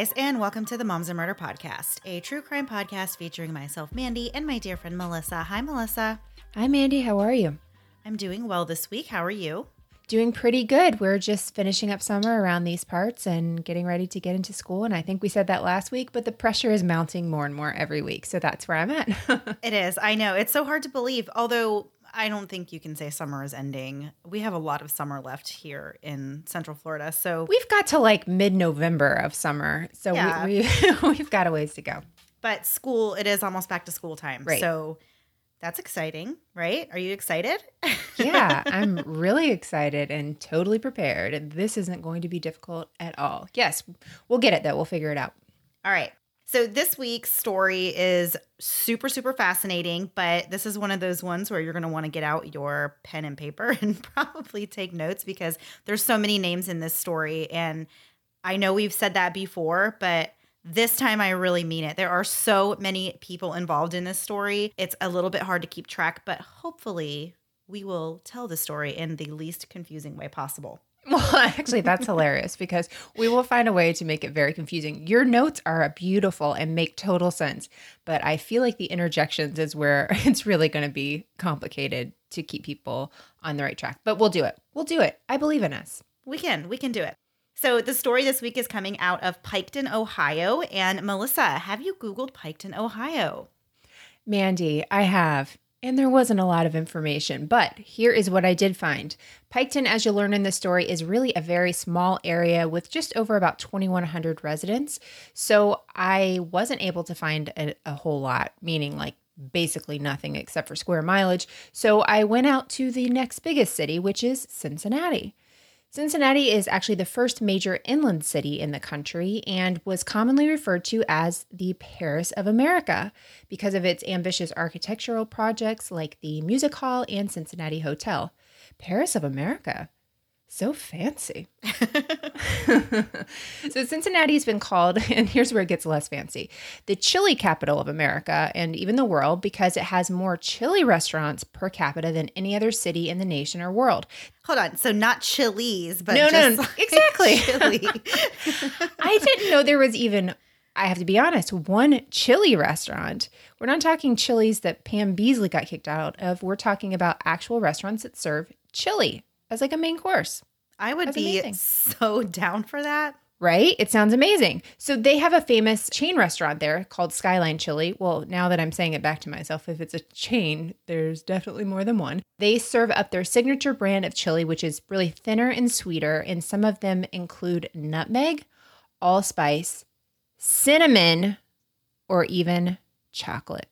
guys, and welcome to the Moms and Murder Podcast, a true crime podcast featuring myself, Mandy, and my dear friend Melissa. Hi, Melissa. Hi, Mandy. How are you? I'm doing well this week. How are you? Doing pretty good. We're just finishing up summer around these parts and getting ready to get into school. And I think we said that last week, but the pressure is mounting more and more every week. So that's where I'm at. it is. I know. It's so hard to believe. Although I don't think you can say summer is ending. We have a lot of summer left here in Central Florida. So we've got to like mid November of summer. So yeah. we, we, we've got a ways to go. But school, it is almost back to school time. Right. So that's exciting, right? Are you excited? yeah, I'm really excited and totally prepared. This isn't going to be difficult at all. Yes, we'll get it though. We'll figure it out. All right. So this week's story is super, super fascinating, but this is one of those ones where you're going to want to get out your pen and paper and probably take notes because there's so many names in this story. And I know we've said that before, but this time I really mean it. There are so many people involved in this story. It's a little bit hard to keep track, but hopefully we will tell the story in the least confusing way possible. Well, actually, that's hilarious because we will find a way to make it very confusing. Your notes are beautiful and make total sense, but I feel like the interjections is where it's really going to be complicated to keep people on the right track. But we'll do it. We'll do it. I believe in us. We can. We can do it. So, the story this week is coming out of Piketon, Ohio. And Melissa, have you Googled Piketon, Ohio? Mandy, I have. And there wasn't a lot of information, but here is what I did find. Piketon, as you'll learn in the story, is really a very small area with just over about 2,100 residents. So I wasn't able to find a, a whole lot, meaning like basically nothing except for square mileage. So I went out to the next biggest city, which is Cincinnati. Cincinnati is actually the first major inland city in the country and was commonly referred to as the Paris of America because of its ambitious architectural projects like the Music Hall and Cincinnati Hotel. Paris of America. So fancy. so Cincinnati has been called, and here's where it gets less fancy, the chili capital of America and even the world because it has more chili restaurants per capita than any other city in the nation or world. Hold on. So not chilies, but no, no, no like exactly. Chili. I didn't know there was even I have to be honest, one chili restaurant. We're not talking chilies that Pam Beesly got kicked out of. We're talking about actual restaurants that serve chili as like a main course. I would That's be amazing. so down for that. Right? It sounds amazing. So they have a famous chain restaurant there called Skyline Chili. Well, now that I'm saying it back to myself, if it's a chain, there's definitely more than one. They serve up their signature brand of chili, which is really thinner and sweeter, and some of them include nutmeg, allspice, cinnamon, or even chocolate.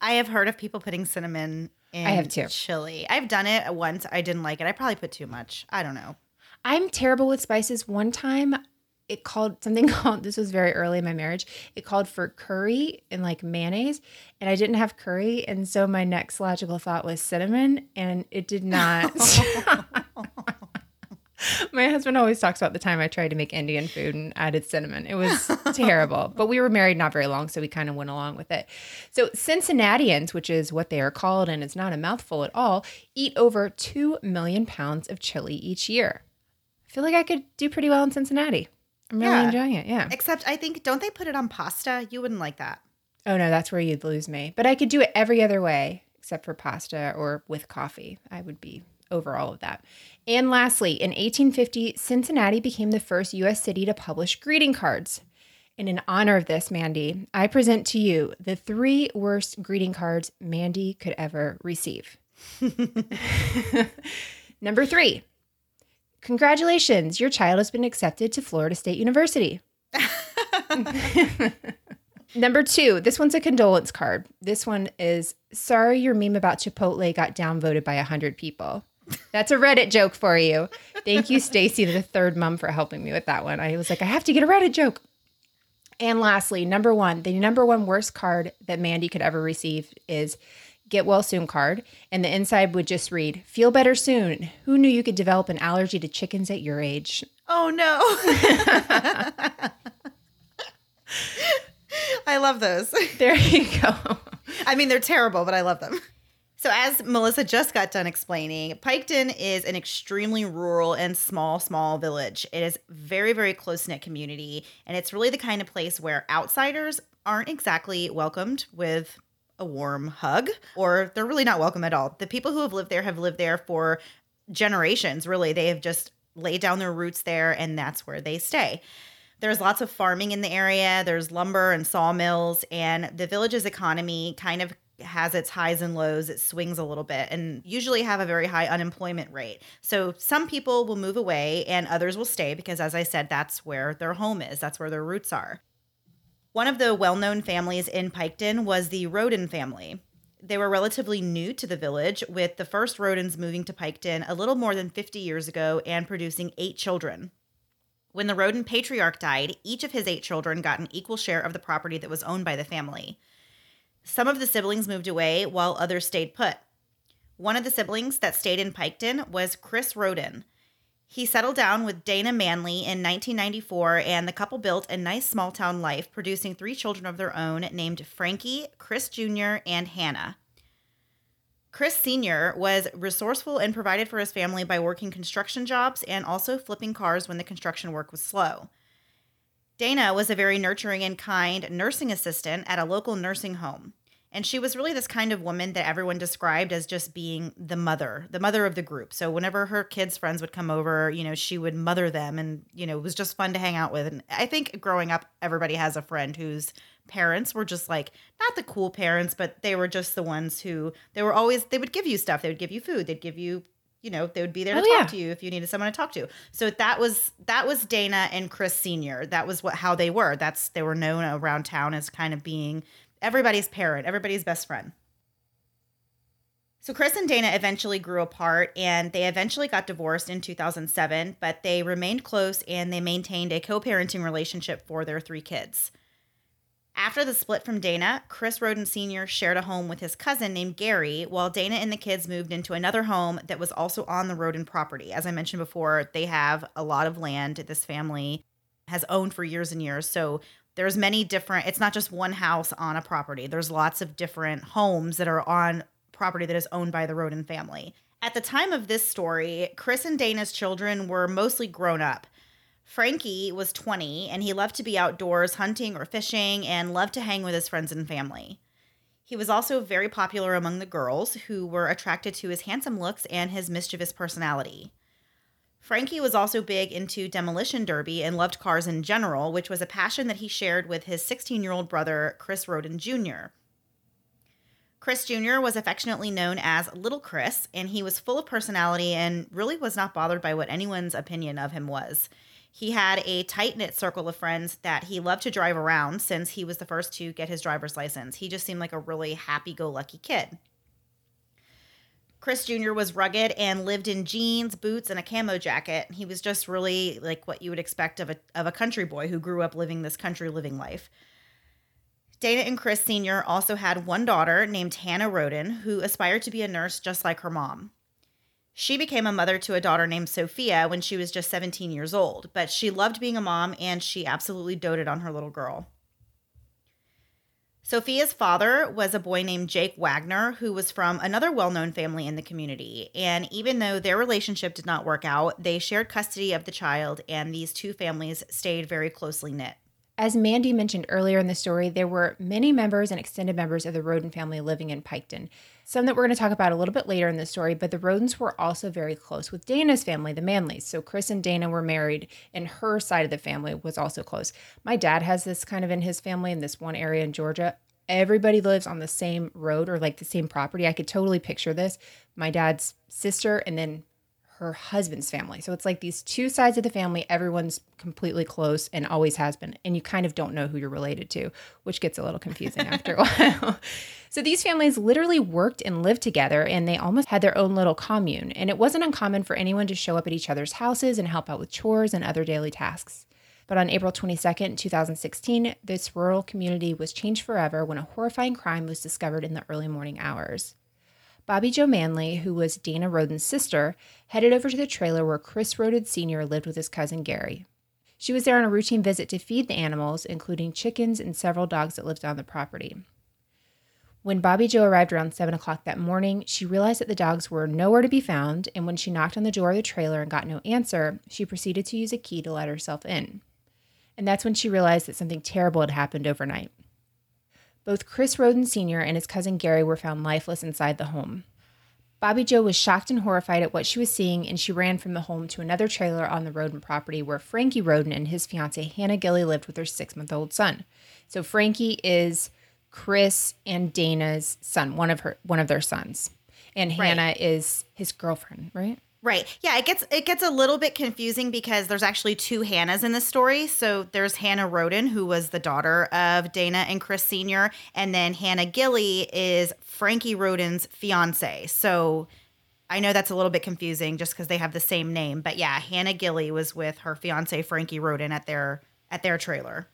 I have heard of people putting cinnamon I have too. Chili. I've done it once. I didn't like it. I probably put too much. I don't know. I'm terrible with spices. One time it called something called this was very early in my marriage. It called for curry and like mayonnaise, and I didn't have curry, and so my next logical thought was cinnamon, and it did not. My husband always talks about the time I tried to make Indian food and added cinnamon. It was terrible, but we were married not very long, so we kind of went along with it. So, Cincinnatians, which is what they are called, and it's not a mouthful at all, eat over 2 million pounds of chili each year. I feel like I could do pretty well in Cincinnati. I'm really yeah. enjoying it. Yeah. Except I think, don't they put it on pasta? You wouldn't like that. Oh, no, that's where you'd lose me. But I could do it every other way except for pasta or with coffee. I would be over all of that. And lastly, in 1850, Cincinnati became the first U.S. city to publish greeting cards. And in honor of this, Mandy, I present to you the three worst greeting cards Mandy could ever receive. Number three, congratulations, your child has been accepted to Florida State University. Number two, this one's a condolence card. This one is sorry your meme about Chipotle got downvoted by 100 people. That's a Reddit joke for you. Thank you, Stacy, the third mom, for helping me with that one. I was like, I have to get a Reddit joke. And lastly, number one, the number one worst card that Mandy could ever receive is get well soon card. And the inside would just read, feel better soon. Who knew you could develop an allergy to chickens at your age? Oh no. I love those. There you go. I mean, they're terrible, but I love them. So, as Melissa just got done explaining, Piketon is an extremely rural and small, small village. It is very, very close knit community, and it's really the kind of place where outsiders aren't exactly welcomed with a warm hug, or they're really not welcome at all. The people who have lived there have lived there for generations, really. They have just laid down their roots there, and that's where they stay. There's lots of farming in the area. There's lumber and sawmills, and the village's economy kind of has its highs and lows. It swings a little bit and usually have a very high unemployment rate. So some people will move away and others will stay because, as I said, that's where their home is, that's where their roots are. One of the well known families in Piketon was the Rhoden family. They were relatively new to the village, with the first Rhodens moving to Piketon a little more than 50 years ago and producing eight children. When the Rhoden patriarch died, each of his eight children got an equal share of the property that was owned by the family. Some of the siblings moved away while others stayed put. One of the siblings that stayed in Piketon was Chris Rhoden. He settled down with Dana Manley in 1994, and the couple built a nice small town life, producing three children of their own named Frankie, Chris Jr., and Hannah. Chris Sr. was resourceful and provided for his family by working construction jobs and also flipping cars when the construction work was slow. Dana was a very nurturing and kind nursing assistant at a local nursing home. And she was really this kind of woman that everyone described as just being the mother, the mother of the group. So whenever her kids' friends would come over, you know, she would mother them and, you know, it was just fun to hang out with. And I think growing up, everybody has a friend whose parents were just like, not the cool parents, but they were just the ones who, they were always, they would give you stuff. They would give you food. They'd give you you know they would be there to oh, talk yeah. to you if you needed someone to talk to. So that was that was dana and chris senior. That was what how they were. That's they were known around town as kind of being everybody's parent everybody's best friend. So chris and dana eventually grew apart and they eventually got divorced in 2007 but they remained close and they maintained a co-parenting relationship for their three kids after the split from Dana, Chris Rhoden Sr. shared a home with his cousin named Gary, while Dana and the kids moved into another home that was also on the Rhoden property. As I mentioned before, they have a lot of land this family has owned for years and years. So there's many different it's not just one house on a property. There's lots of different homes that are on property that is owned by the Rhoden family. At the time of this story, Chris and Dana's children were mostly grown up. Frankie was 20 and he loved to be outdoors hunting or fishing and loved to hang with his friends and family. He was also very popular among the girls who were attracted to his handsome looks and his mischievous personality. Frankie was also big into demolition derby and loved cars in general, which was a passion that he shared with his 16 year old brother, Chris Rhoden Jr. Chris Jr. was affectionately known as Little Chris, and he was full of personality and really was not bothered by what anyone's opinion of him was. He had a tight knit circle of friends that he loved to drive around since he was the first to get his driver's license. He just seemed like a really happy go lucky kid. Chris Jr. was rugged and lived in jeans, boots, and a camo jacket. He was just really like what you would expect of a, of a country boy who grew up living this country living life. Dana and Chris Sr. also had one daughter named Hannah Rhoden who aspired to be a nurse just like her mom. She became a mother to a daughter named Sophia when she was just 17 years old, but she loved being a mom and she absolutely doted on her little girl. Sophia's father was a boy named Jake Wagner, who was from another well known family in the community. And even though their relationship did not work out, they shared custody of the child, and these two families stayed very closely knit. As Mandy mentioned earlier in the story, there were many members and extended members of the Rhoden family living in Piketon. Some that we're going to talk about a little bit later in the story, but the Rhodens were also very close with Dana's family, the Manleys. So Chris and Dana were married, and her side of the family was also close. My dad has this kind of in his family in this one area in Georgia. Everybody lives on the same road or like the same property. I could totally picture this. My dad's sister, and then her husband's family. So it's like these two sides of the family, everyone's completely close and always has been. And you kind of don't know who you're related to, which gets a little confusing after a while. So these families literally worked and lived together and they almost had their own little commune. And it wasn't uncommon for anyone to show up at each other's houses and help out with chores and other daily tasks. But on April 22nd, 2016, this rural community was changed forever when a horrifying crime was discovered in the early morning hours. Bobby Joe Manley, who was Dana Rhoden's sister, headed over to the trailer where Chris Rhoden Sr. lived with his cousin Gary. She was there on a routine visit to feed the animals, including chickens and several dogs that lived on the property. When Bobby Joe arrived around 7 o'clock that morning, she realized that the dogs were nowhere to be found, and when she knocked on the door of the trailer and got no answer, she proceeded to use a key to let herself in. And that's when she realized that something terrible had happened overnight. Both Chris Rhoden Sr. and his cousin Gary were found lifeless inside the home. Bobby Joe was shocked and horrified at what she was seeing, and she ran from the home to another trailer on the Rhoden property where Frankie Rhoden and his fiancee Hannah Gilley lived with their six month old son. So Frankie is Chris and Dana's son, one of her one of their sons. And Right. Hannah is his girlfriend, right? Right. Yeah, it gets it gets a little bit confusing because there's actually two Hannahs in this story. So there's Hannah Rhoden, who was the daughter of Dana and Chris Sr., and then Hannah Gilley is Frankie Rhoden's fiance. So I know that's a little bit confusing just because they have the same name. But yeah, Hannah Gilley was with her fiance Frankie Rhoden at their at their trailer.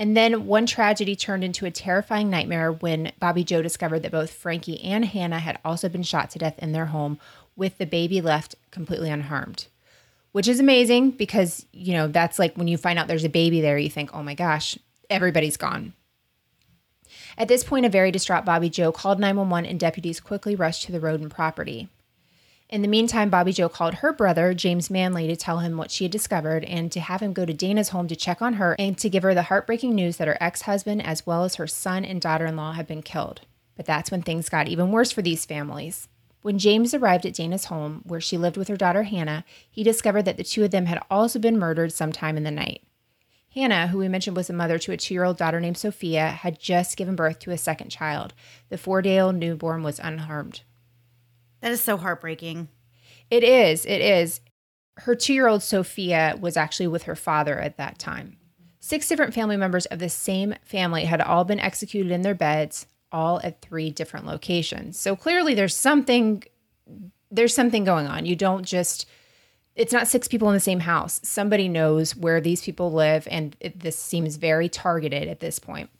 And then one tragedy turned into a terrifying nightmare when Bobby Joe discovered that both Frankie and Hannah had also been shot to death in their home, with the baby left completely unharmed. Which is amazing because, you know, that's like when you find out there's a baby there, you think, oh my gosh, everybody's gone. At this point, a very distraught Bobby Joe called 911 and deputies quickly rushed to the Rhoden property. In the meantime, Bobby Joe called her brother, James Manley, to tell him what she had discovered and to have him go to Dana's home to check on her and to give her the heartbreaking news that her ex husband, as well as her son and daughter in law, had been killed. But that's when things got even worse for these families. When James arrived at Dana's home, where she lived with her daughter Hannah, he discovered that the two of them had also been murdered sometime in the night. Hannah, who we mentioned was a mother to a two year old daughter named Sophia, had just given birth to a second child. The four day old newborn was unharmed. That is so heartbreaking. It is. It is. Her two year old Sophia was actually with her father at that time. Six different family members of the same family had all been executed in their beds, all at three different locations. So clearly there's something there's something going on. You don't just it's not six people in the same house. Somebody knows where these people live and it, this seems very targeted at this point.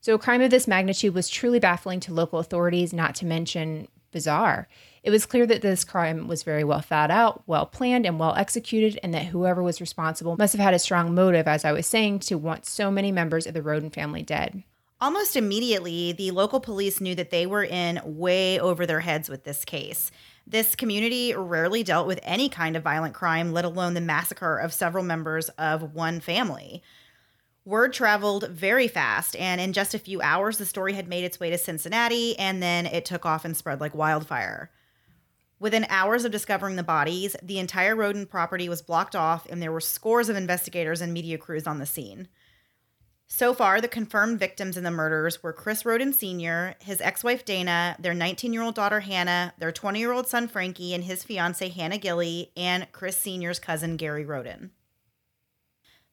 So a crime of this magnitude was truly baffling to local authorities, not to mention bizarre. It was clear that this crime was very well thought out, well planned, and well executed, and that whoever was responsible must have had a strong motive, as I was saying, to want so many members of the Rhoden family dead. Almost immediately, the local police knew that they were in way over their heads with this case. This community rarely dealt with any kind of violent crime, let alone the massacre of several members of one family. Word traveled very fast, and in just a few hours, the story had made its way to Cincinnati, and then it took off and spread like wildfire. Within hours of discovering the bodies, the entire Rhoden property was blocked off, and there were scores of investigators and media crews on the scene. So far, the confirmed victims in the murders were Chris Rhoden Sr., his ex wife Dana, their 19 year old daughter Hannah, their 20 year old son Frankie, and his fiancee Hannah Gilley, and Chris Sr.'s cousin Gary Rhoden.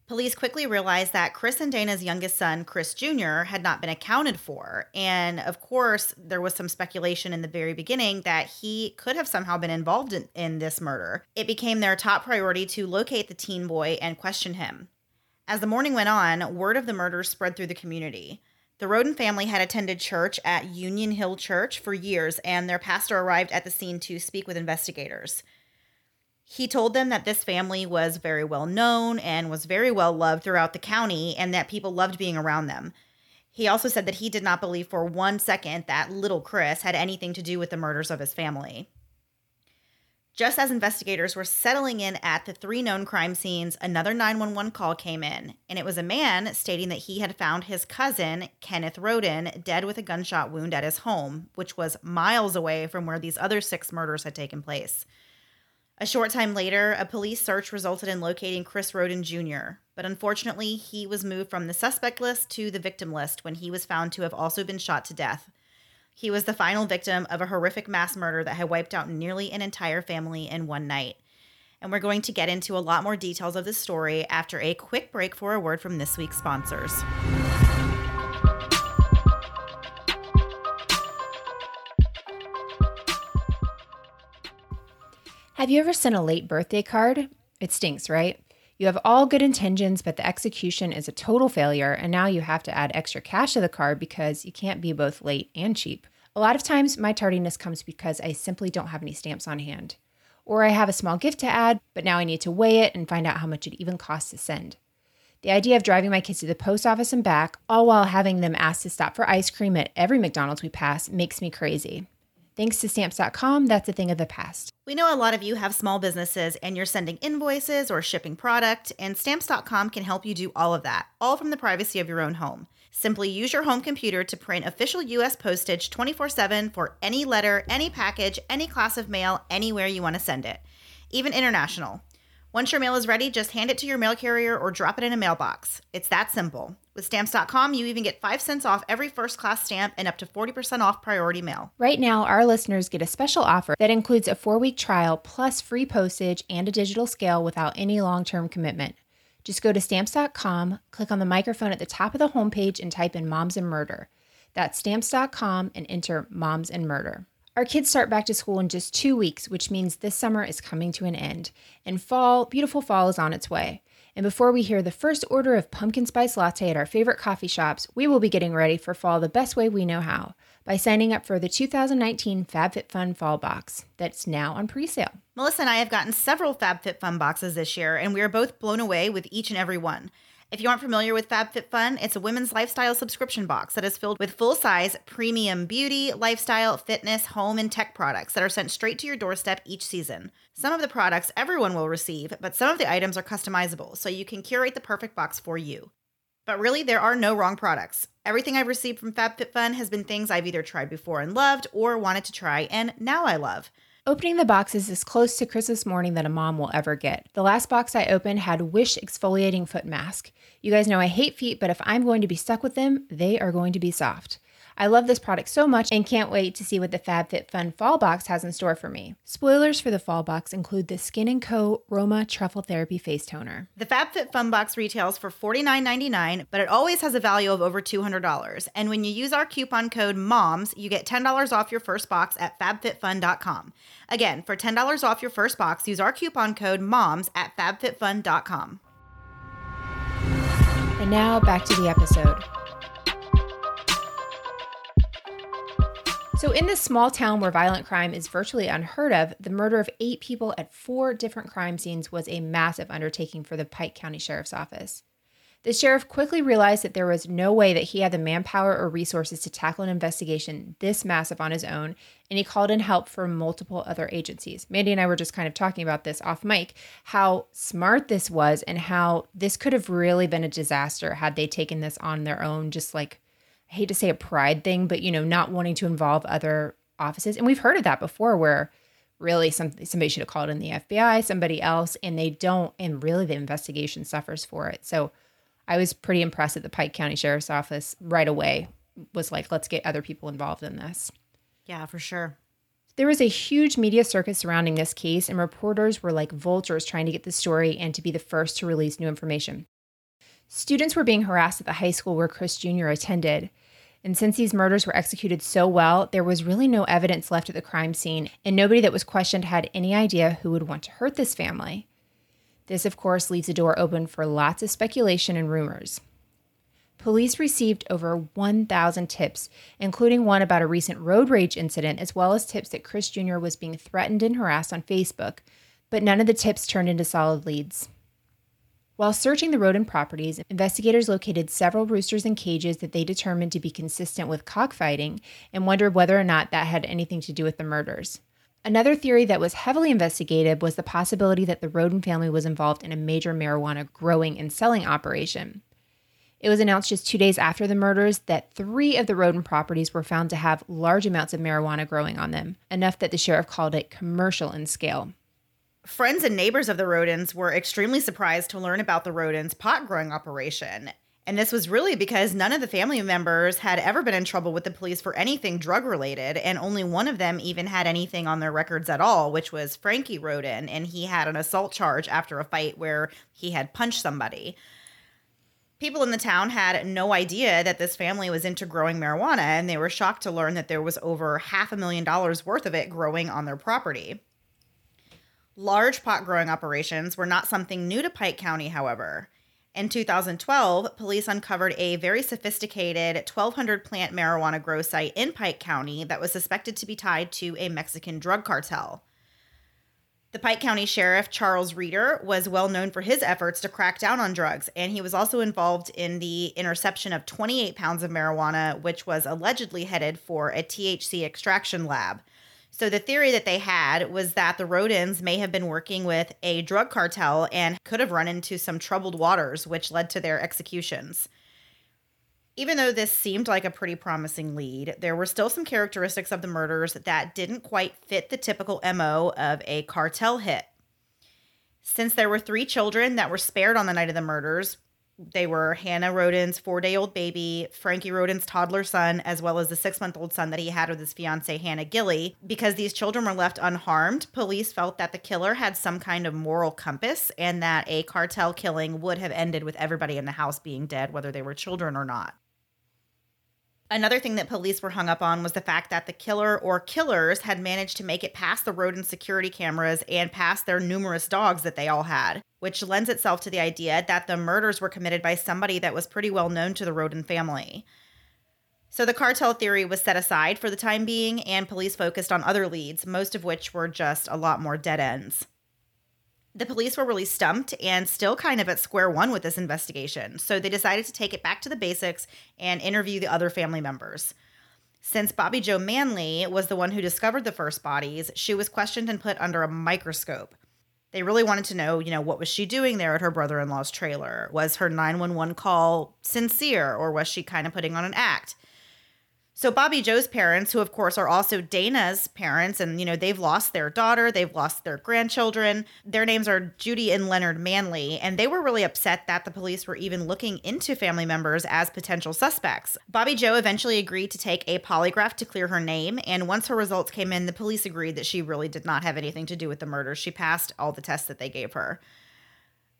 Police quickly realized that Chris and Dana's youngest son, Chris Jr., had not been accounted for. And of course, there was some speculation in the very beginning that he could have somehow been involved in, in this murder. It became their top priority to locate the teen boy and question him. As the morning went on, word of the murders spread through the community. The Rhoden family had attended church at Union Hill Church for years, and their pastor arrived at the scene to speak with investigators. He told them that this family was very well known and was very well loved throughout the county, and that people loved being around them. He also said that he did not believe for one second that little Chris had anything to do with the murders of his family. Just as investigators were settling in at the three known crime scenes, another 911 call came in, and it was a man stating that he had found his cousin, Kenneth Rhoden, dead with a gunshot wound at his home, which was miles away from where these other six murders had taken place. A short time later, a police search resulted in locating Chris Rhoden Jr., but unfortunately, he was moved from the suspect list to the victim list when he was found to have also been shot to death. He was the final victim of a horrific mass murder that had wiped out nearly an entire family in one night. And we're going to get into a lot more details of this story after a quick break for a word from this week's sponsors. Have you ever sent a late birthday card? It stinks, right? You have all good intentions, but the execution is a total failure, and now you have to add extra cash to the card because you can't be both late and cheap. A lot of times, my tardiness comes because I simply don't have any stamps on hand. Or I have a small gift to add, but now I need to weigh it and find out how much it even costs to send. The idea of driving my kids to the post office and back, all while having them asked to stop for ice cream at every McDonald's we pass, makes me crazy. Thanks to stamps.com, that's a thing of the past. We know a lot of you have small businesses and you're sending invoices or shipping product, and stamps.com can help you do all of that, all from the privacy of your own home. Simply use your home computer to print official US postage 24 7 for any letter, any package, any class of mail, anywhere you want to send it, even international. Once your mail is ready, just hand it to your mail carrier or drop it in a mailbox. It's that simple. With stamps.com, you even get 5 cents off every first class stamp and up to 40% off priority mail. Right now, our listeners get a special offer that includes a four week trial plus free postage and a digital scale without any long term commitment. Just go to stamps.com, click on the microphone at the top of the homepage, and type in Moms and Murder. That's stamps.com and enter Moms and Murder. Our kids start back to school in just two weeks, which means this summer is coming to an end, and fall, beautiful fall, is on its way. And before we hear the first order of pumpkin spice latte at our favorite coffee shops, we will be getting ready for fall the best way we know how by signing up for the 2019 FabFitFun Fall Box that's now on pre-sale. Melissa and I have gotten several FabFitFun boxes this year, and we are both blown away with each and every one. If you aren't familiar with FabFitFun, it's a women's lifestyle subscription box that is filled with full size premium beauty, lifestyle, fitness, home, and tech products that are sent straight to your doorstep each season. Some of the products everyone will receive, but some of the items are customizable, so you can curate the perfect box for you. But really, there are no wrong products. Everything I've received from FabFitFun has been things I've either tried before and loved or wanted to try, and now I love. Opening the box is as close to Christmas morning that a mom will ever get. The last box I opened had Wish exfoliating foot mask. You guys know I hate feet, but if I'm going to be stuck with them, they are going to be soft. I love this product so much and can't wait to see what the FabFitFun Fall Box has in store for me. Spoilers for the Fall Box include the Skin & Co. Roma Truffle Therapy Face Toner. The FabFitFun box retails for $49.99, but it always has a value of over $200. And when you use our coupon code MOMS, you get $10 off your first box at fabfitfun.com. Again, for $10 off your first box, use our coupon code MOMS at fabfitfun.com. And now back to the episode. So, in this small town where violent crime is virtually unheard of, the murder of eight people at four different crime scenes was a massive undertaking for the Pike County Sheriff's Office. The sheriff quickly realized that there was no way that he had the manpower or resources to tackle an investigation this massive on his own, and he called in help from multiple other agencies. Mandy and I were just kind of talking about this off mic how smart this was and how this could have really been a disaster had they taken this on their own, just like hate to say a pride thing, but you know, not wanting to involve other offices. And we've heard of that before where really some, somebody should have called in the FBI, somebody else, and they don't, and really the investigation suffers for it. So I was pretty impressed that the Pike County Sheriff's Office right away was like, let's get other people involved in this. Yeah, for sure. There was a huge media circus surrounding this case, and reporters were like vultures trying to get the story and to be the first to release new information. Students were being harassed at the high school where Chris Jr. attended. And since these murders were executed so well, there was really no evidence left at the crime scene, and nobody that was questioned had any idea who would want to hurt this family. This, of course, leaves the door open for lots of speculation and rumors. Police received over 1,000 tips, including one about a recent road rage incident, as well as tips that Chris Jr. was being threatened and harassed on Facebook, but none of the tips turned into solid leads. While searching the Rhoden properties, investigators located several roosters in cages that they determined to be consistent with cockfighting and wondered whether or not that had anything to do with the murders. Another theory that was heavily investigated was the possibility that the Rhoden family was involved in a major marijuana growing and selling operation. It was announced just two days after the murders that three of the Rhoden properties were found to have large amounts of marijuana growing on them, enough that the sheriff called it commercial in scale. Friends and neighbors of the Rhodens were extremely surprised to learn about the Rhodens' pot growing operation. And this was really because none of the family members had ever been in trouble with the police for anything drug related, and only one of them even had anything on their records at all, which was Frankie Rhoden, and he had an assault charge after a fight where he had punched somebody. People in the town had no idea that this family was into growing marijuana, and they were shocked to learn that there was over half a million dollars worth of it growing on their property. Large pot growing operations were not something new to Pike County, however. In 2012, police uncovered a very sophisticated 1,200 plant marijuana grow site in Pike County that was suspected to be tied to a Mexican drug cartel. The Pike County Sheriff, Charles Reader, was well known for his efforts to crack down on drugs, and he was also involved in the interception of 28 pounds of marijuana, which was allegedly headed for a THC extraction lab. So, the theory that they had was that the Rhodens may have been working with a drug cartel and could have run into some troubled waters, which led to their executions. Even though this seemed like a pretty promising lead, there were still some characteristics of the murders that didn't quite fit the typical MO of a cartel hit. Since there were three children that were spared on the night of the murders, they were Hannah Rhoden's four day old baby, Frankie Rhoden's toddler son, as well as the six month old son that he had with his fiancee, Hannah Gilley. Because these children were left unharmed, police felt that the killer had some kind of moral compass and that a cartel killing would have ended with everybody in the house being dead, whether they were children or not. Another thing that police were hung up on was the fact that the killer or killers had managed to make it past the Rhoden security cameras and past their numerous dogs that they all had, which lends itself to the idea that the murders were committed by somebody that was pretty well known to the Rhoden family. So the cartel theory was set aside for the time being, and police focused on other leads, most of which were just a lot more dead ends. The police were really stumped and still kind of at square one with this investigation, so they decided to take it back to the basics and interview the other family members. Since Bobby Joe Manley was the one who discovered the first bodies, she was questioned and put under a microscope. They really wanted to know, you know, what was she doing there at her brother-in-law's trailer? Was her 911 call sincere or was she kind of putting on an act? So Bobby Joe's parents, who of course are also Dana's parents, and you know they've lost their daughter, they've lost their grandchildren. Their names are Judy and Leonard Manley, and they were really upset that the police were even looking into family members as potential suspects. Bobby Joe eventually agreed to take a polygraph to clear her name, and once her results came in, the police agreed that she really did not have anything to do with the murders. She passed all the tests that they gave her.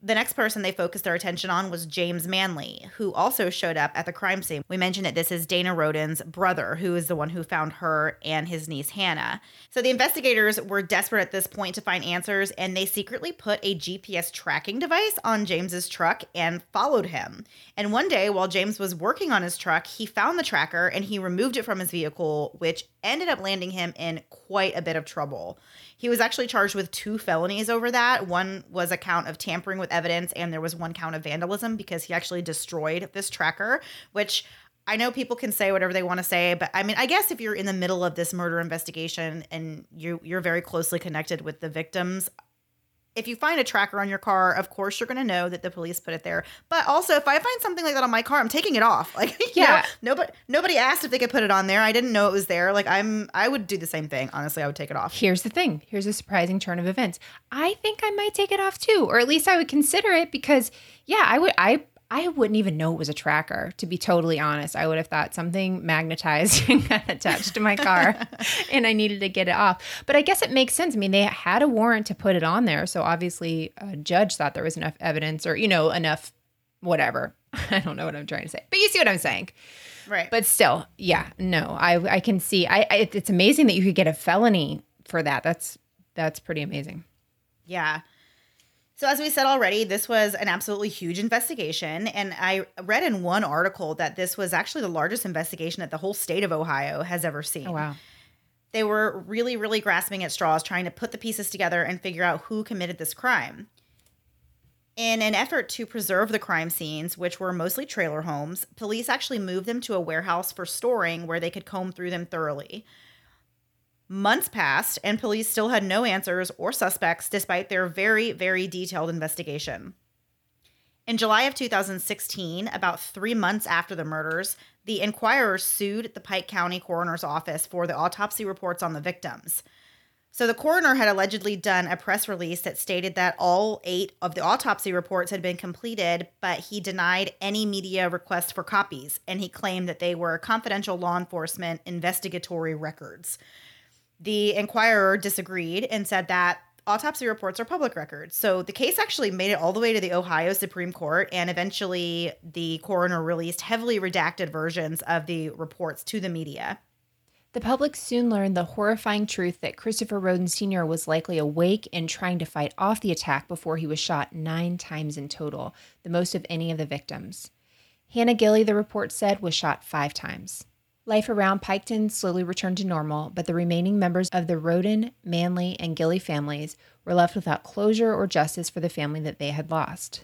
The next person they focused their attention on was James Manley, who also showed up at the crime scene. We mentioned that this is Dana Rhoden's brother, who is the one who found her and his niece Hannah. So the investigators were desperate at this point to find answers, and they secretly put a GPS tracking device on James's truck and followed him. And one day, while James was working on his truck, he found the tracker and he removed it from his vehicle, which ended up landing him in quite a bit of trouble. He was actually charged with two felonies over that. One was a count of tampering with evidence, and there was one count of vandalism because he actually destroyed this tracker, which I know people can say whatever they want to say, but I mean, I guess if you're in the middle of this murder investigation and you you're very closely connected with the victims, if you find a tracker on your car, of course you're going to know that the police put it there. But also, if I find something like that on my car, I'm taking it off. Like, yeah, know, nobody nobody asked if they could put it on there. I didn't know it was there. Like, I'm I would do the same thing. Honestly, I would take it off. Here's the thing. Here's a surprising turn of events. I think I might take it off too, or at least I would consider it because, yeah, I would. I I wouldn't even know it was a tracker, to be totally honest. I would have thought something magnetized and got attached to my car and I needed to get it off. But I guess it makes sense. I mean, they had a warrant to put it on there. So obviously, a judge thought there was enough evidence or, you know, enough whatever. I don't know what I'm trying to say, but you see what I'm saying. Right. But still, yeah, no, I, I can see. I, I it's amazing that you could get a felony for that. That's that's pretty amazing. Yeah. So, as we said already, this was an absolutely huge investigation. And I read in one article that this was actually the largest investigation that the whole state of Ohio has ever seen. Oh, wow. They were really, really grasping at straws, trying to put the pieces together and figure out who committed this crime. In an effort to preserve the crime scenes, which were mostly trailer homes, police actually moved them to a warehouse for storing where they could comb through them thoroughly. Months passed, and police still had no answers or suspects despite their very, very detailed investigation. In July of 2016, about three months after the murders, the Enquirer sued the Pike County Coroner's Office for the autopsy reports on the victims. So the coroner had allegedly done a press release that stated that all eight of the autopsy reports had been completed, but he denied any media requests for copies, and he claimed that they were confidential law enforcement investigatory records. The Enquirer disagreed and said that autopsy reports are public records. So the case actually made it all the way to the Ohio Supreme Court, and eventually the coroner released heavily redacted versions of the reports to the media. The public soon learned the horrifying truth that Christopher Rhoden Sr. was likely awake and trying to fight off the attack before he was shot nine times in total, the most of any of the victims. Hannah Gilley, the report said, was shot five times. Life around Piketon slowly returned to normal, but the remaining members of the Rhoden, Manley, and Gilley families were left without closure or justice for the family that they had lost.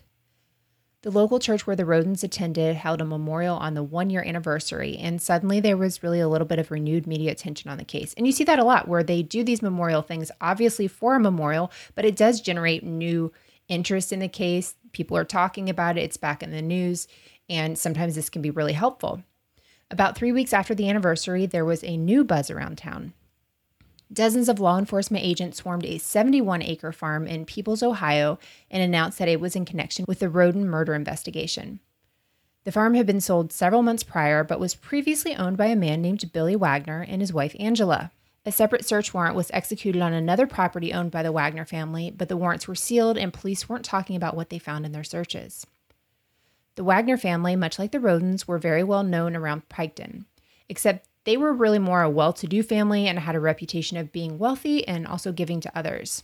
The local church where the Rhodens attended held a memorial on the one year anniversary, and suddenly there was really a little bit of renewed media attention on the case. And you see that a lot where they do these memorial things, obviously for a memorial, but it does generate new interest in the case. People are talking about it, it's back in the news, and sometimes this can be really helpful. About three weeks after the anniversary, there was a new buzz around town. Dozens of law enforcement agents swarmed a 71 acre farm in Peebles, Ohio, and announced that it was in connection with the Rhoden murder investigation. The farm had been sold several months prior, but was previously owned by a man named Billy Wagner and his wife Angela. A separate search warrant was executed on another property owned by the Wagner family, but the warrants were sealed and police weren't talking about what they found in their searches. The Wagner family, much like the Rhodens, were very well known around Piketon, except they were really more a well to do family and had a reputation of being wealthy and also giving to others.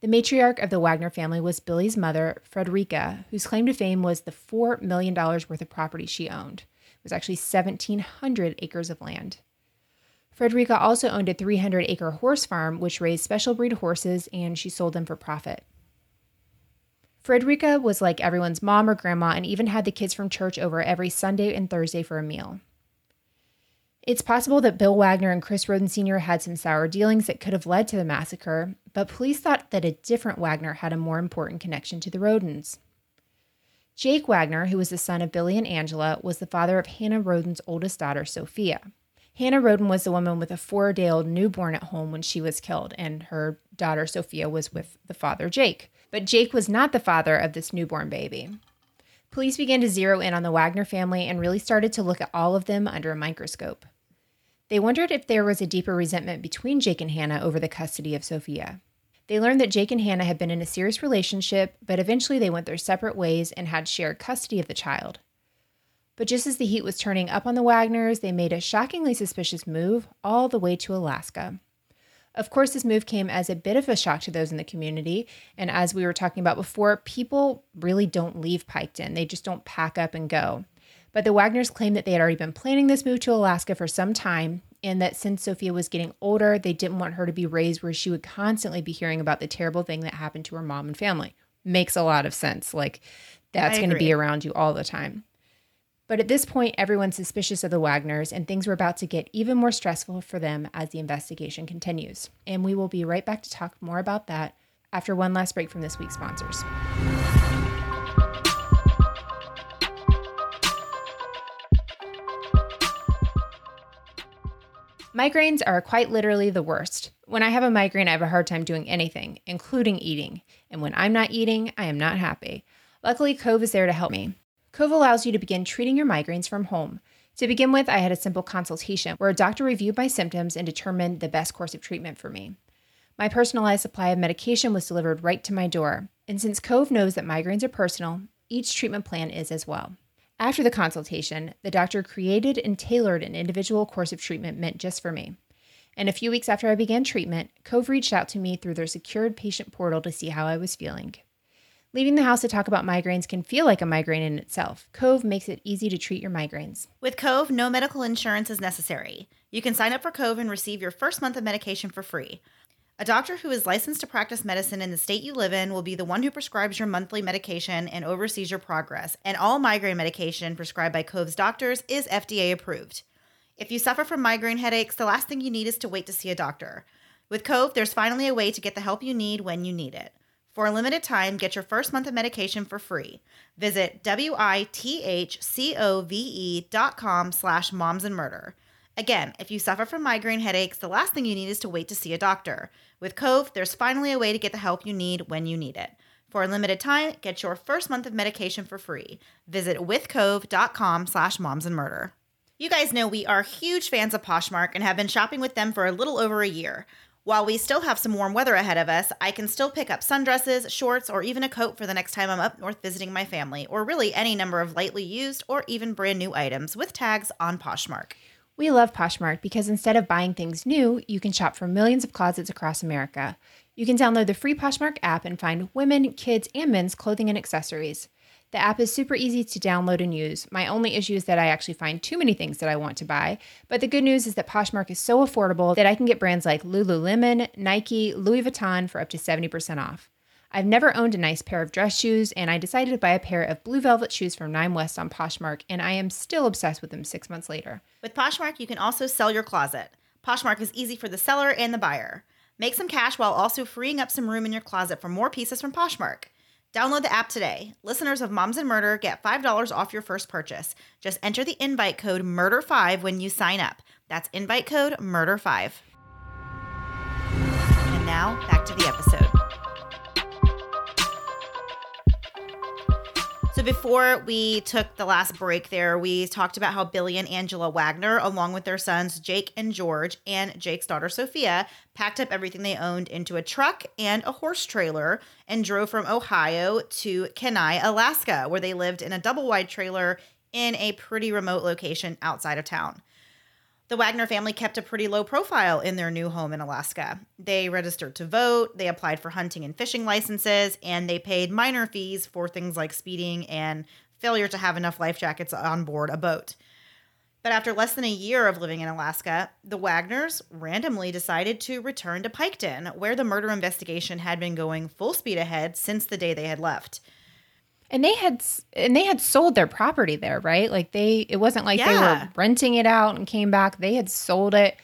The matriarch of the Wagner family was Billy's mother, Fredericka, whose claim to fame was the $4 million worth of property she owned. It was actually 1,700 acres of land. Fredericka also owned a 300 acre horse farm, which raised special breed horses, and she sold them for profit. Fredericka was like everyone's mom or grandma and even had the kids from church over every Sunday and Thursday for a meal. It's possible that Bill Wagner and Chris Rhoden Sr. had some sour dealings that could have led to the massacre, but police thought that a different Wagner had a more important connection to the Rhodens. Jake Wagner, who was the son of Billy and Angela, was the father of Hannah Rhoden's oldest daughter, Sophia. Hannah Rhoden was the woman with a four day old newborn at home when she was killed, and her daughter, Sophia, was with the father, Jake. But Jake was not the father of this newborn baby. Police began to zero in on the Wagner family and really started to look at all of them under a microscope. They wondered if there was a deeper resentment between Jake and Hannah over the custody of Sophia. They learned that Jake and Hannah had been in a serious relationship, but eventually they went their separate ways and had shared custody of the child. But just as the heat was turning up on the Wagners, they made a shockingly suspicious move all the way to Alaska. Of course, this move came as a bit of a shock to those in the community. And as we were talking about before, people really don't leave Piketon, they just don't pack up and go. But the Wagners claimed that they had already been planning this move to Alaska for some time, and that since Sophia was getting older, they didn't want her to be raised where she would constantly be hearing about the terrible thing that happened to her mom and family. Makes a lot of sense. Like, that's going to be around you all the time. But at this point, everyone's suspicious of the Wagners, and things were about to get even more stressful for them as the investigation continues. And we will be right back to talk more about that after one last break from this week's sponsors. Migraines are quite literally the worst. When I have a migraine, I have a hard time doing anything, including eating. And when I'm not eating, I am not happy. Luckily, Cove is there to help me. Cove allows you to begin treating your migraines from home. To begin with, I had a simple consultation where a doctor reviewed my symptoms and determined the best course of treatment for me. My personalized supply of medication was delivered right to my door. And since Cove knows that migraines are personal, each treatment plan is as well. After the consultation, the doctor created and tailored an individual course of treatment meant just for me. And a few weeks after I began treatment, Cove reached out to me through their secured patient portal to see how I was feeling. Leaving the house to talk about migraines can feel like a migraine in itself. Cove makes it easy to treat your migraines. With Cove, no medical insurance is necessary. You can sign up for Cove and receive your first month of medication for free. A doctor who is licensed to practice medicine in the state you live in will be the one who prescribes your monthly medication and oversees your progress. And all migraine medication prescribed by Cove's doctors is FDA approved. If you suffer from migraine headaches, the last thing you need is to wait to see a doctor. With Cove, there's finally a way to get the help you need when you need it. For a limited time, get your first month of medication for free. Visit W-I-T-H-C-O-V-E dot com slash moms and murder. Again, if you suffer from migraine headaches, the last thing you need is to wait to see a doctor. With Cove, there's finally a way to get the help you need when you need it. For a limited time, get your first month of medication for free. Visit withcove.com slash moms and murder. You guys know we are huge fans of Poshmark and have been shopping with them for a little over a year. While we still have some warm weather ahead of us, I can still pick up sundresses, shorts, or even a coat for the next time I'm up north visiting my family, or really any number of lightly used or even brand new items with tags on Poshmark. We love Poshmark because instead of buying things new, you can shop from millions of closets across America. You can download the free Poshmark app and find women, kids, and men's clothing and accessories. The app is super easy to download and use. My only issue is that I actually find too many things that I want to buy. But the good news is that Poshmark is so affordable that I can get brands like Lululemon, Nike, Louis Vuitton for up to 70% off. I've never owned a nice pair of dress shoes, and I decided to buy a pair of blue velvet shoes from Nine West on Poshmark, and I am still obsessed with them six months later. With Poshmark, you can also sell your closet. Poshmark is easy for the seller and the buyer. Make some cash while also freeing up some room in your closet for more pieces from Poshmark. Download the app today. Listeners of Moms and Murder get $5 off your first purchase. Just enter the invite code MURDER5 when you sign up. That's invite code MURDER5. And now, back to the episode. So before we took the last break there, we talked about how Billy and Angela Wagner, along with their sons Jake and George and Jake's daughter Sophia, packed up everything they owned into a truck and a horse trailer and drove from Ohio to Kenai, Alaska, where they lived in a double wide trailer in a pretty remote location outside of town. The Wagner family kept a pretty low profile in their new home in Alaska. They registered to vote, they applied for hunting and fishing licenses, and they paid minor fees for things like speeding and failure to have enough life jackets on board a boat. But after less than a year of living in Alaska, the Wagners randomly decided to return to Piketon, where the murder investigation had been going full speed ahead since the day they had left. And they had and they had sold their property there, right? Like they it wasn't like they were renting it out and came back. They had sold it,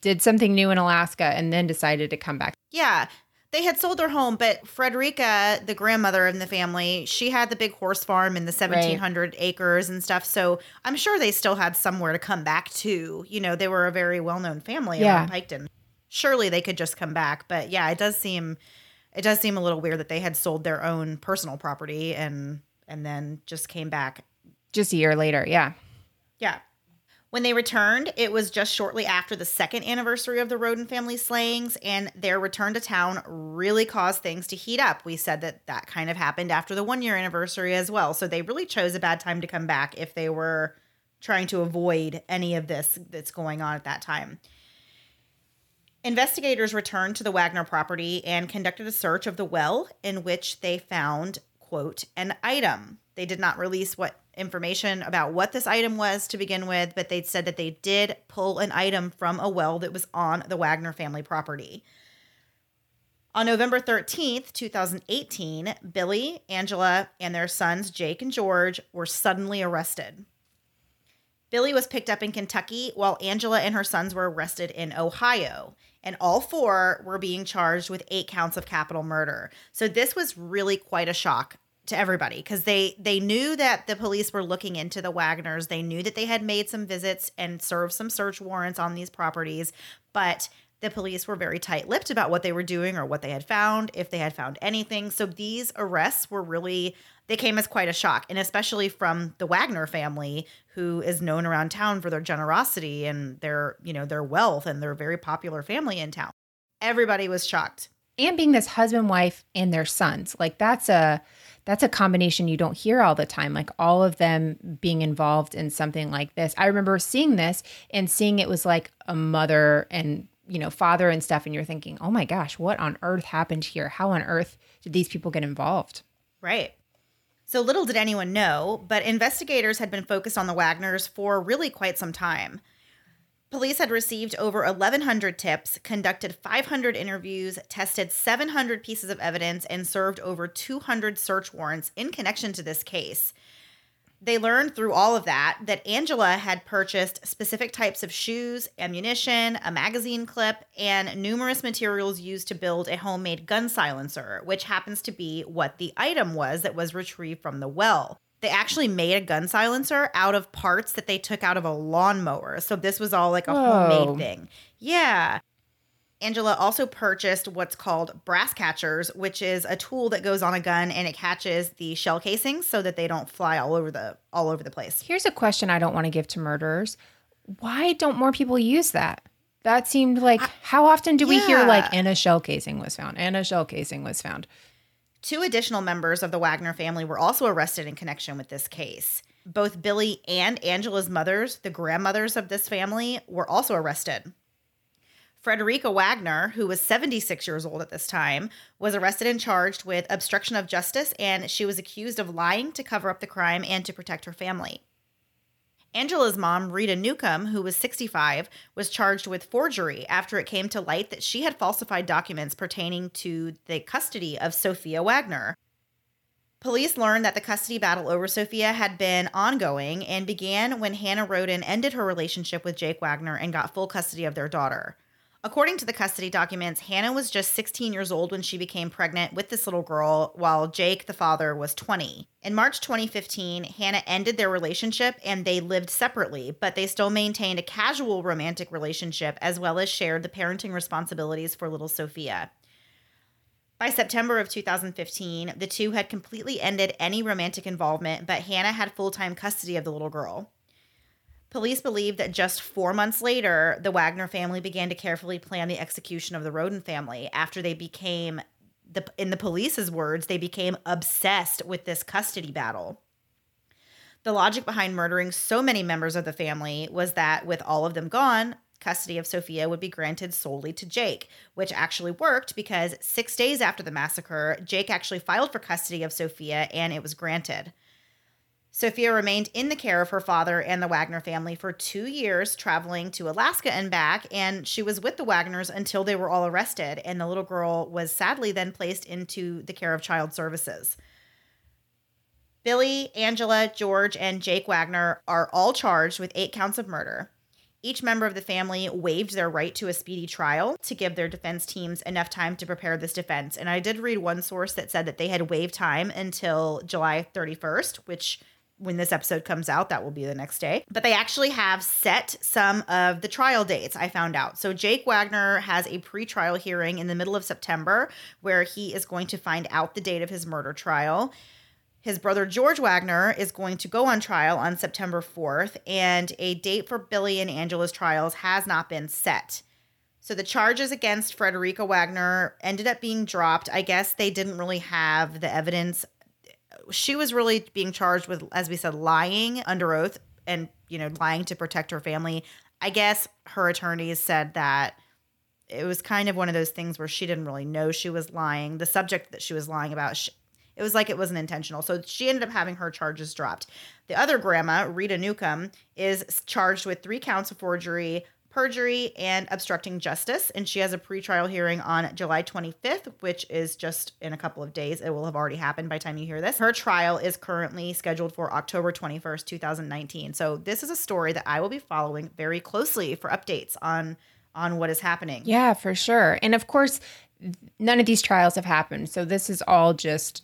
did something new in Alaska and then decided to come back. Yeah, they had sold their home, but Fredericka, the grandmother in the family, she had the big horse farm and the 1700 acres and stuff. So I'm sure they still had somewhere to come back to. You know, they were a very well known family Yeah. around Piketon. Surely they could just come back. But yeah, it does seem it does seem a little weird that they had sold their own personal property and and then just came back Just a year later, yeah. yeah. When they returned, it was just shortly after the second anniversary of the Rhoden family slayings, and their return to town really caused things to heat up. We said that that kind of happened after the one year anniversary as well. So they really chose a bad time to come back if they were trying to avoid any of this that's going on at that time. Investigators returned to the Wagner property and conducted a search of the well in which they found, quote, an item. They did not release what information about what this item was to begin with, but they said that they did pull an item from a well that was on the Wagner family property. On November 13th, 2018, Billy, Angela, and their sons, Jake and George, were suddenly arrested. Billy was picked up in Kentucky while Angela and her sons were arrested in Ohio. And all four were being charged with eight counts of capital murder. So this was really quite a shock to everybody because they they knew that the police were looking into the Wagners. They knew that they had made some visits and served some search warrants on these properties, but the police were very tight-lipped about what they were doing or what they had found, if they had found anything. So these arrests were really they came as quite a shock, and especially from the Wagner family, who is known around town for their generosity and their, you know, their wealth and their very popular family in town. Everybody was shocked. And being this husband, wife, and their sons. Like that's a that's a combination you don't hear all the time. Like all of them being involved in something like this. I remember seeing this and seeing it was like a mother and you know, father and stuff, and you're thinking, oh my gosh, what on earth happened here? How on earth did these people get involved? Right. So little did anyone know, but investigators had been focused on the Wagners for really quite some time. Police had received over 1,100 tips, conducted 500 interviews, tested 700 pieces of evidence, and served over 200 search warrants in connection to this case. They learned through all of that that Angela had purchased specific types of shoes, ammunition, a magazine clip, and numerous materials used to build a homemade gun silencer, which happens to be what the item was that was retrieved from the well. They actually made a gun silencer out of parts that they took out of a lawnmower. So this was all like a Whoa. homemade thing. Yeah. Angela also purchased what's called brass catchers, which is a tool that goes on a gun and it catches the shell casings so that they don't fly all over the all over the place. Here's a question I don't want to give to murderers. Why don't more people use that? That seemed like how often do we hear like and a shell casing was found and a shell casing was found? Two additional members of the Wagner family were also arrested in connection with this case. Both Billy and Angela's mothers, the grandmothers of this family, were also arrested. Fredericka Wagner, who was 76 years old at this time, was arrested and charged with obstruction of justice, and she was accused of lying to cover up the crime and to protect her family. Angela's mom, Rita Newcomb, who was 65, was charged with forgery after it came to light that she had falsified documents pertaining to the custody of Sophia Wagner. Police learned that the custody battle over Sophia had been ongoing and began when Hannah Rhoden ended her relationship with Jake Wagner and got full custody of their daughter. According to the custody documents, Hannah was just 16 years old when she became pregnant with this little girl, while Jake, the father, was 20. In March 2015, Hannah ended their relationship and they lived separately, but they still maintained a casual romantic relationship as well as shared the parenting responsibilities for little Sophia. By September of 2015, the two had completely ended any romantic involvement, but Hannah had full time custody of the little girl. Police believe that just four months later, the Wagner family began to carefully plan the execution of the Rhoden family after they became, the, in the police's words, they became obsessed with this custody battle. The logic behind murdering so many members of the family was that with all of them gone, custody of Sophia would be granted solely to Jake, which actually worked because six days after the massacre, Jake actually filed for custody of Sophia and it was granted. Sophia remained in the care of her father and the Wagner family for two years, traveling to Alaska and back, and she was with the Wagners until they were all arrested, and the little girl was sadly then placed into the care of child services. Billy, Angela, George, and Jake Wagner are all charged with eight counts of murder. Each member of the family waived their right to a speedy trial to give their defense teams enough time to prepare this defense. And I did read one source that said that they had waived time until July 31st, which when this episode comes out, that will be the next day. But they actually have set some of the trial dates, I found out. So Jake Wagner has a pre-trial hearing in the middle of September where he is going to find out the date of his murder trial. His brother George Wagner is going to go on trial on September 4th, and a date for Billy and Angela's trials has not been set. So the charges against Fredericka Wagner ended up being dropped. I guess they didn't really have the evidence. She was really being charged with, as we said, lying under oath and, you know, lying to protect her family. I guess her attorneys said that it was kind of one of those things where she didn't really know she was lying. The subject that she was lying about, she, it was like it wasn't intentional. So she ended up having her charges dropped. The other grandma, Rita Newcomb, is charged with three counts of forgery, perjury, and obstructing justice. And she has a pretrial hearing on July 25th, which is just in a couple of days. It will have already happened by the time you hear this. Her trial is currently scheduled for October 21st, 2019. So this is a story that I will be following very closely for updates on on what is happening. Yeah, for sure. And of course, none of these trials have happened. So this is all just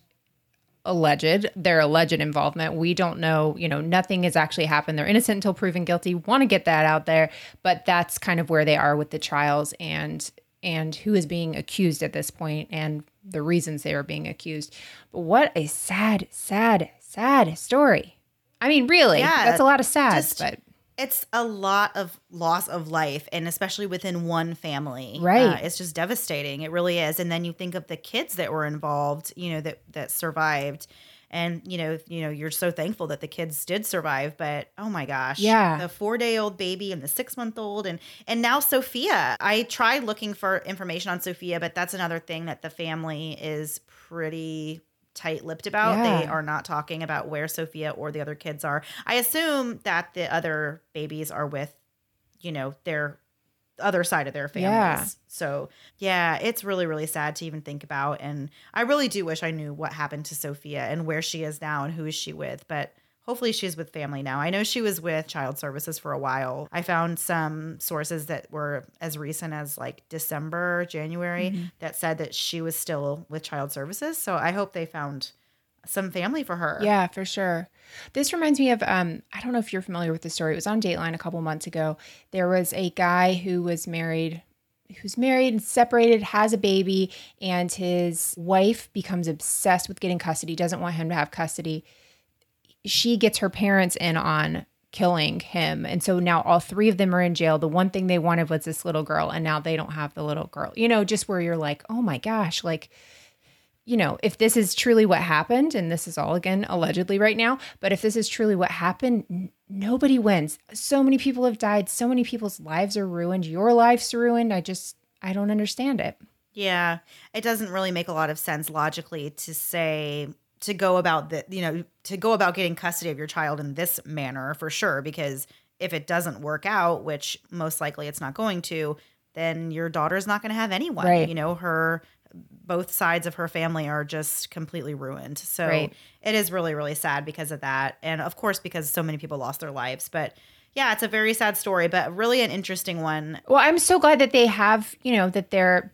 alleged, their alleged involvement. We don't know, you know, nothing has actually happened. They're innocent until proven guilty. Want to get that out there, but that's kind of where they are with the trials and and who is being accused at this point and the reasons they are being accused. But what a sad, sad, sad story. I mean, really, yeah, that's a lot of sad, just, but it's a lot of loss of life and especially within one family. Right. uh, it's just devastating. It really is. And then you think of the kids that were involved you know that that survived. And you know you know you're so thankful that the kids did survive but oh my gosh yeah. the four day old baby and the six month old and and now sophia. I tried looking for information on sophia but that's another thing that the family is pretty tight-lipped about. Yeah. They are not talking about where Sophia or the other kids are. I assume that the other babies are with, you know, their other side of their families. Yeah. So, yeah, it's really really sad to even think about and I really do wish I knew what happened to Sophia and where she is now and who is she with, but Hopefully, she's with family now. I know she was with child services for a while. I found some sources that were as recent as like December, January, mm-hmm. that said that she was still with child services. So I hope they found some family for her. Yeah, for sure. This reminds me of um I don't know if you're familiar with the story. It was on Dateline a couple months ago. There was a guy who was married who's married and separated, has a baby, and his wife becomes obsessed with getting custody, doesn't want him to have custody she gets her parents in on killing him. And so now all three of them are in jail. The one thing they wanted was this little girl, and now they don't have the little girl. You know, just where you're like, oh my gosh, like, you know, if this is truly what happened, and this is all again allegedly right now, but if this is truly what happened, nobody wins. So many people have died. So many people's lives are ruined. Your life's ruined. I just, I don't understand it. Yeah, it doesn't really make a lot of sense logically to say to go about the you know to go about getting custody of your child in this manner for sure because if it doesn't work out, which most likely it's not going to, then your daughter's not going to have anyone. Right. You know, her both sides of her family are just completely ruined. So Right. it is really really sad because of that and of course because so many people lost their lives, but yeah, it's a very sad story, but really an interesting one. Well, I'm so glad that they have, you know, that they're,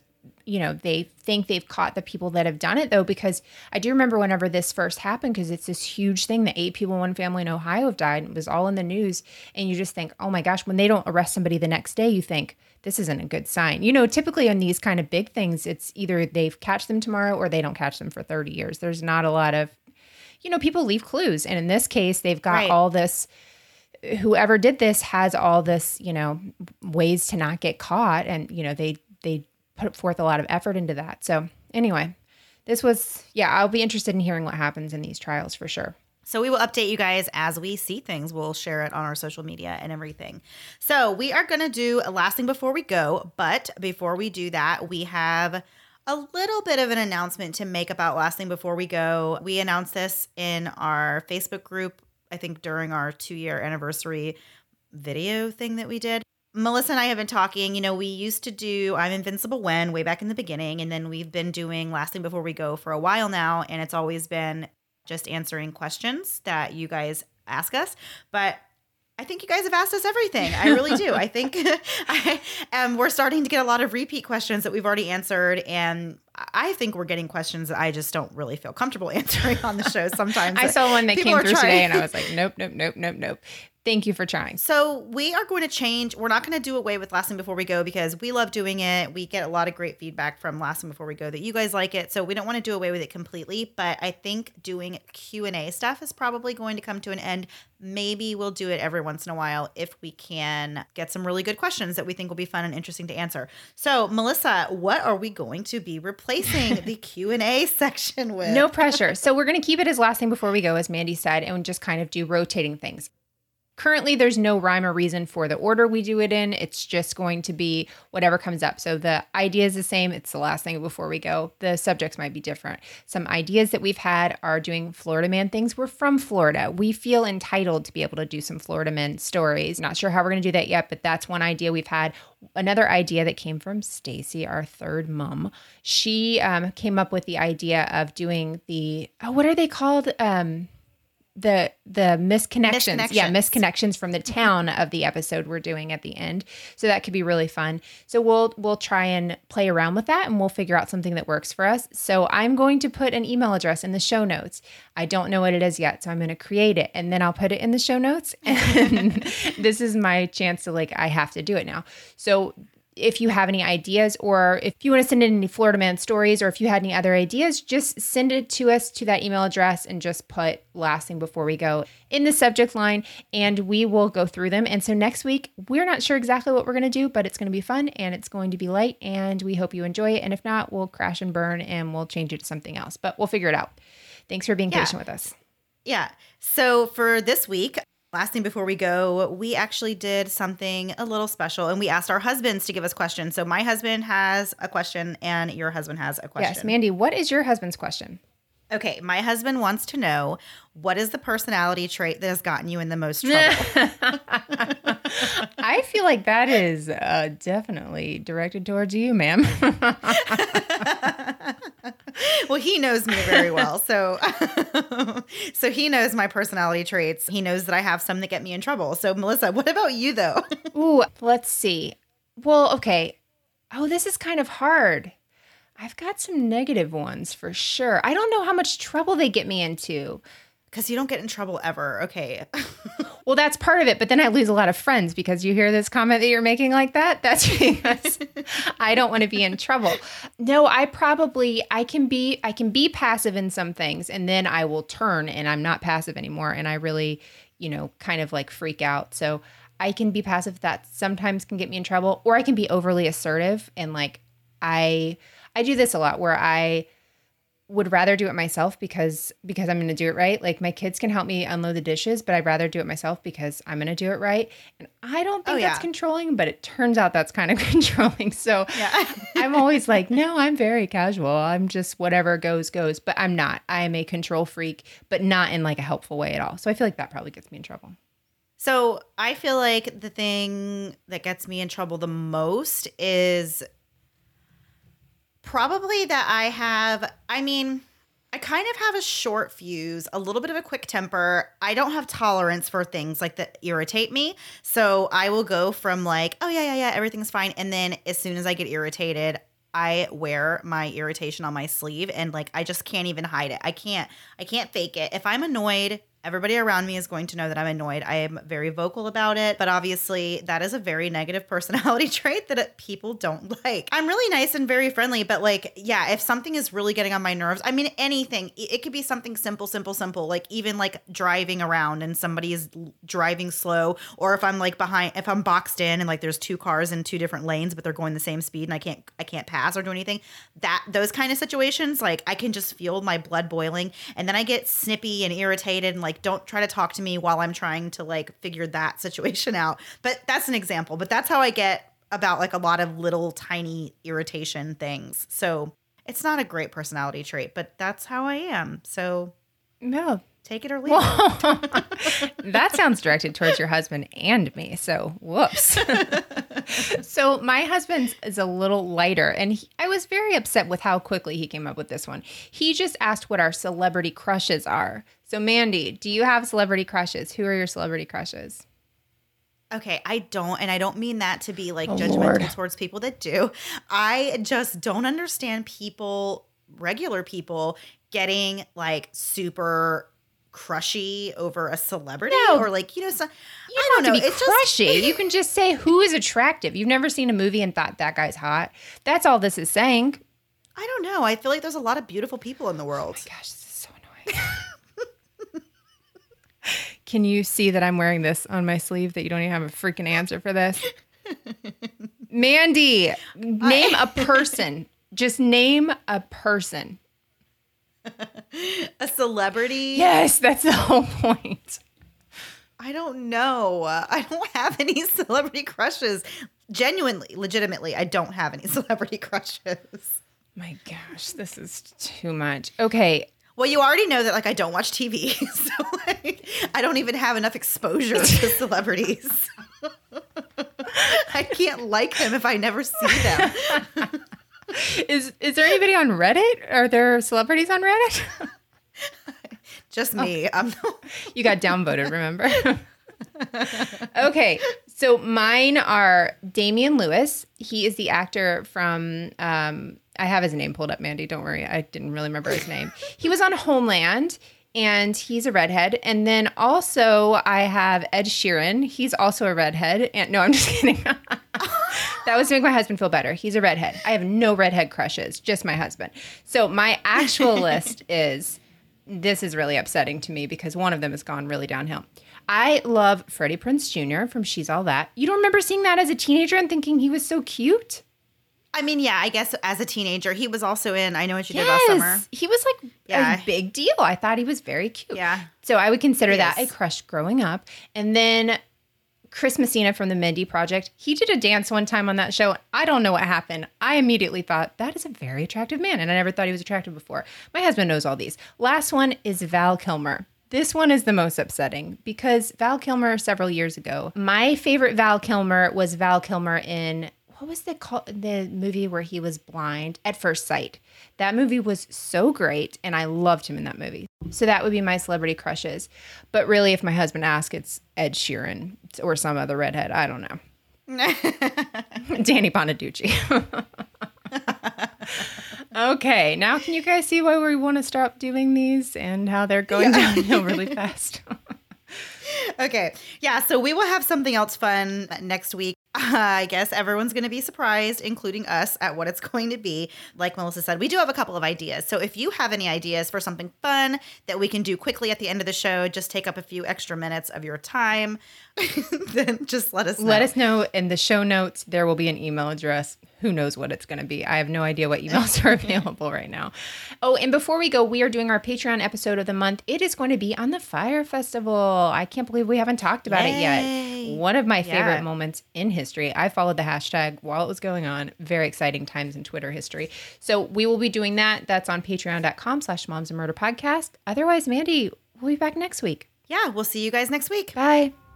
you know, they think they've caught the people that have done it though, because I do remember whenever this first happened, because it's this huge thing that eight people in one family in Ohio have died. It was all in the news. And you just think, oh my gosh, when they don't arrest somebody the next day, you think, this isn't a good sign. You know, typically on these kind of big things, it's either they've catch them tomorrow or they don't catch them for 30 years. There's not a lot of, you know, people leave clues. And in this case, they've got Right. all this whoever did this has all this, you know, ways to not get caught and you know, they they put forth a lot of effort into that. So, anyway, this was yeah, I'll be interested in hearing what happens in these trials for sure. So we will update you guys as we see things. We'll share it on our social media and everything. So we are going to do a last thing before we go. But before we do that, we have a little bit of an announcement to make about last thing before we go. We announced this in our Facebook group, I think during our two year anniversary video thing that we did. Melissa and I have been talking. You know, we used to do I'm Invincible When way back in the beginning, and then we've been doing Last Thing Before We Go for a while now, and it's always been just answering questions that you guys ask us. But I think you guys have asked us everything. I really do. I think I, um, we're starting to get a lot of repeat questions that we've already answered, and I think we're getting questions that I just don't really feel comfortable answering on the show. Sometimes I saw one that came through today and I was like, nope, nope, nope, nope, nope. Thank you for trying. So we are going to change. We're not going to do away with Last Thing Before We Go because we love doing it. We get a lot of great feedback from Last Thing Before We Go that you guys like it. So we don't want to do away with it completely. But I think doing Q and A stuff is probably going to come to an end. Maybe we'll do it every once in a while if we can get some really good questions that we think will be fun and interesting to answer. So Melissa, what are we going to be replacing the Q and A section with? No pressure. So we're going to keep it as last thing before we go, as Mandy said, and just kind of do rotating things. Currently, there's no rhyme or reason for the order we do it in. It's just going to be whatever comes up. So the idea is the same. It's the last thing before we go. The subjects might be different. Some ideas that we've had are doing Florida man things. We're from Florida. We feel entitled to be able to do some Florida man stories. Not sure how we're going to do that yet, but that's one idea we've had. Another idea that came from Stacy, our third mom. She um, came up with the idea of doing the oh, what are they called? Um, the the misconnections. Yeah, Misconnections. misconnections from the town of the episode we're doing at the end. So that could be really fun. So we'll we'll try and play around with that and we'll figure out something that works for us. So I'm going to put an email address in the show notes. I don't know what it is yet, so I'm going to create it and then I'll put it in the show notes. And this is my chance to like I have to do it now. So if you have any ideas or if you want to send in any Florida man stories or if you had any other ideas, just send it to us to that email address and just put last thing before we go in the subject line and we will go through them. And so next week, we're not sure exactly what we're going to do, but it's going to be fun and it's going to be light and we hope you enjoy it. And if not, we'll crash and burn and we'll change it to something else, but we'll figure it out. Thanks for being Yeah. patient with us. Yeah. So for this week, last thing before we go, we actually did something a little special and we asked our husbands to give us questions. So my husband has a question and your husband has a question. Yes, Mandy, what is your husband's question? Okay, my husband wants to know what is the personality trait that has gotten you in the most trouble? I feel like that is uh, definitely directed towards you, ma'am. well, he knows me very well. So so he knows my personality traits. He knows that I have some that get me in trouble. So Melissa, what about you though? Ooh, let's see. Well, okay. Oh, this is kind of hard. I've got some negative ones for sure. I don't know how much trouble they get me into. Cuz you don't get in trouble ever. Okay. Well, that's part of it, but then I lose a lot of friends because you hear this comment that you're making like that. That's because I don't want to be in trouble. No, I probably I can be I can be passive in some things and then I will turn and I'm not passive anymore and I really, you know, kind of like freak out. So I can be passive that sometimes can get me in trouble or I can be overly assertive and like I I do this a lot where I would rather do it myself because because I'm going to do it right. Like my kids can help me unload the dishes, but I'd rather do it myself because I'm going to do it right. And I don't think Oh, that's yeah. controlling, but it turns out that's kind of controlling. So Yeah. I'm always like, no, I'm very casual. I'm just whatever goes goes, but I'm not. I am a control freak, but not in like a helpful way at all. So I feel like that probably gets me in trouble. So I feel like the thing that gets me in trouble the most is probably that I have, I mean, I kind of have a short fuse, a little bit of a quick temper. I don't have tolerance for things like that irritate me. So I will go from like, oh, yeah, yeah, yeah, everything's fine. And then as soon as I get irritated, I wear my irritation on my sleeve and like I just can't even hide it. I can't I can't fake it. If I'm annoyed, everybody around me is going to know that I'm annoyed. I am very vocal about it, but obviously that is a very negative personality trait that it- people don't like. I'm really nice and very friendly, but like yeah, if something is really getting on my nerves, I mean anything. It could be something simple, simple, simple, like even like driving around and somebody is driving slow or if I'm like behind if I'm boxed in and like there's two cars in two different lanes but they're going the same speed and I can't I can't pass or do anything. That those kind of situations like I can just feel my blood boiling and then I get snippy and irritated and like don't try to talk to me while I'm trying to like figure that situation out. But that's an example, but that's how I get about like a lot of little tiny irritation things. So it's not a great personality trait, but that's how I am. So No. take it or leave it. That sounds directed towards your husband and me. So, whoops. so, my husband is a little lighter, and he, I was very upset with how quickly he came up with this one. He just asked what our celebrity crushes are. So, Mandy, do you have celebrity crushes? Who are your celebrity crushes? Okay, I don't, and I don't mean that to be like Oh, judgmental Lord. towards people that do. I just don't understand people, regular people, getting like super crushy over a celebrity No. or like you know some. You I don't don't have know. to be It's just crushy. you can just say who is attractive. You've never seen a movie and thought that guy's hot. That's all this is saying. I don't know. I feel like there's a lot of beautiful people in the oh world. Gosh, this is so annoying. Can you see that I'm wearing this on my sleeve that you don't even have a freaking answer for this? Mandy, name a person. Just name a person. a celebrity. Yes, that's the whole point. I don't know. I don't have any celebrity crushes. Genuinely, legitimately, I don't have any celebrity crushes. My gosh, this is too much. Okay, Well, you already know that like I don't watch TV, so like, I don't even have enough exposure to celebrities. I can't like them if I never see them. is is there anybody on Reddit? Are there celebrities on Reddit? Just me. I'm You got downvoted, remember? okay, so mine are Damian Lewis. He is the actor from. Um, I have his name pulled up, Mandy. Don't worry, I didn't really remember his name. He was on Homeland, and he's a redhead. And then also I have Ed Sheeran. He's also a redhead. And no, I'm just kidding. that was to make my husband feel better. He's a redhead. I have no redhead crushes, just my husband. So my actual list is this is really upsetting to me because one of them has gone really downhill. I love Freddie Prinze Jr. from She's All That. You don't remember seeing that as a teenager and thinking he was so cute? I mean, yeah, I guess as a teenager, he was also in I Know What You Did Last Summer. He was like Yeah. a big deal. I thought he was very cute. Yeah. So I would consider He that is. a crush growing up. And then Chris Messina from the Mindy Project, he did a dance one time on that show. I don't know what happened. I immediately thought that is a very attractive man, and I never thought he was attractive before. My husband knows all these. Last one is Val Kilmer. This one is the most upsetting because Val Kilmer several years ago. My favorite Val Kilmer was Val Kilmer in what was the call, the movie where he was blind at first sight. That movie was so great and I loved him in that movie. So that would be my celebrity crushes. But really if my husband asks it's Ed Sheeran or some other redhead, I don't know. Danny Bonaducci. okay, now can you guys see why we want to stop doing these and how they're going downhill really fast? Okay. Yeah. So we will have something else fun next week. I guess everyone's going to be surprised, including us, at what it's going to be. Like Melissa said, we do have a couple of ideas. So if you have any ideas for something fun that we can do quickly at the end of the show, just take up a few extra minutes of your time, then just let us know. Let us know in the show notes. There will be an email address. who knows what it's going to be. I have no idea what emails are available right now. Oh, and before we go, we are doing our Patreon episode of the month. It is going to be on the Fyre Festival. I can't believe we haven't talked about Yay. it yet. One of my favorite yeah. moments in history. I followed the hashtag while it was going on. Very exciting times in Twitter history. So we will be doing that. That's on patreon.com slash moms and murder podcast. Otherwise, Mandy, we'll be back next week. Yeah, we'll see you guys next week. Bye.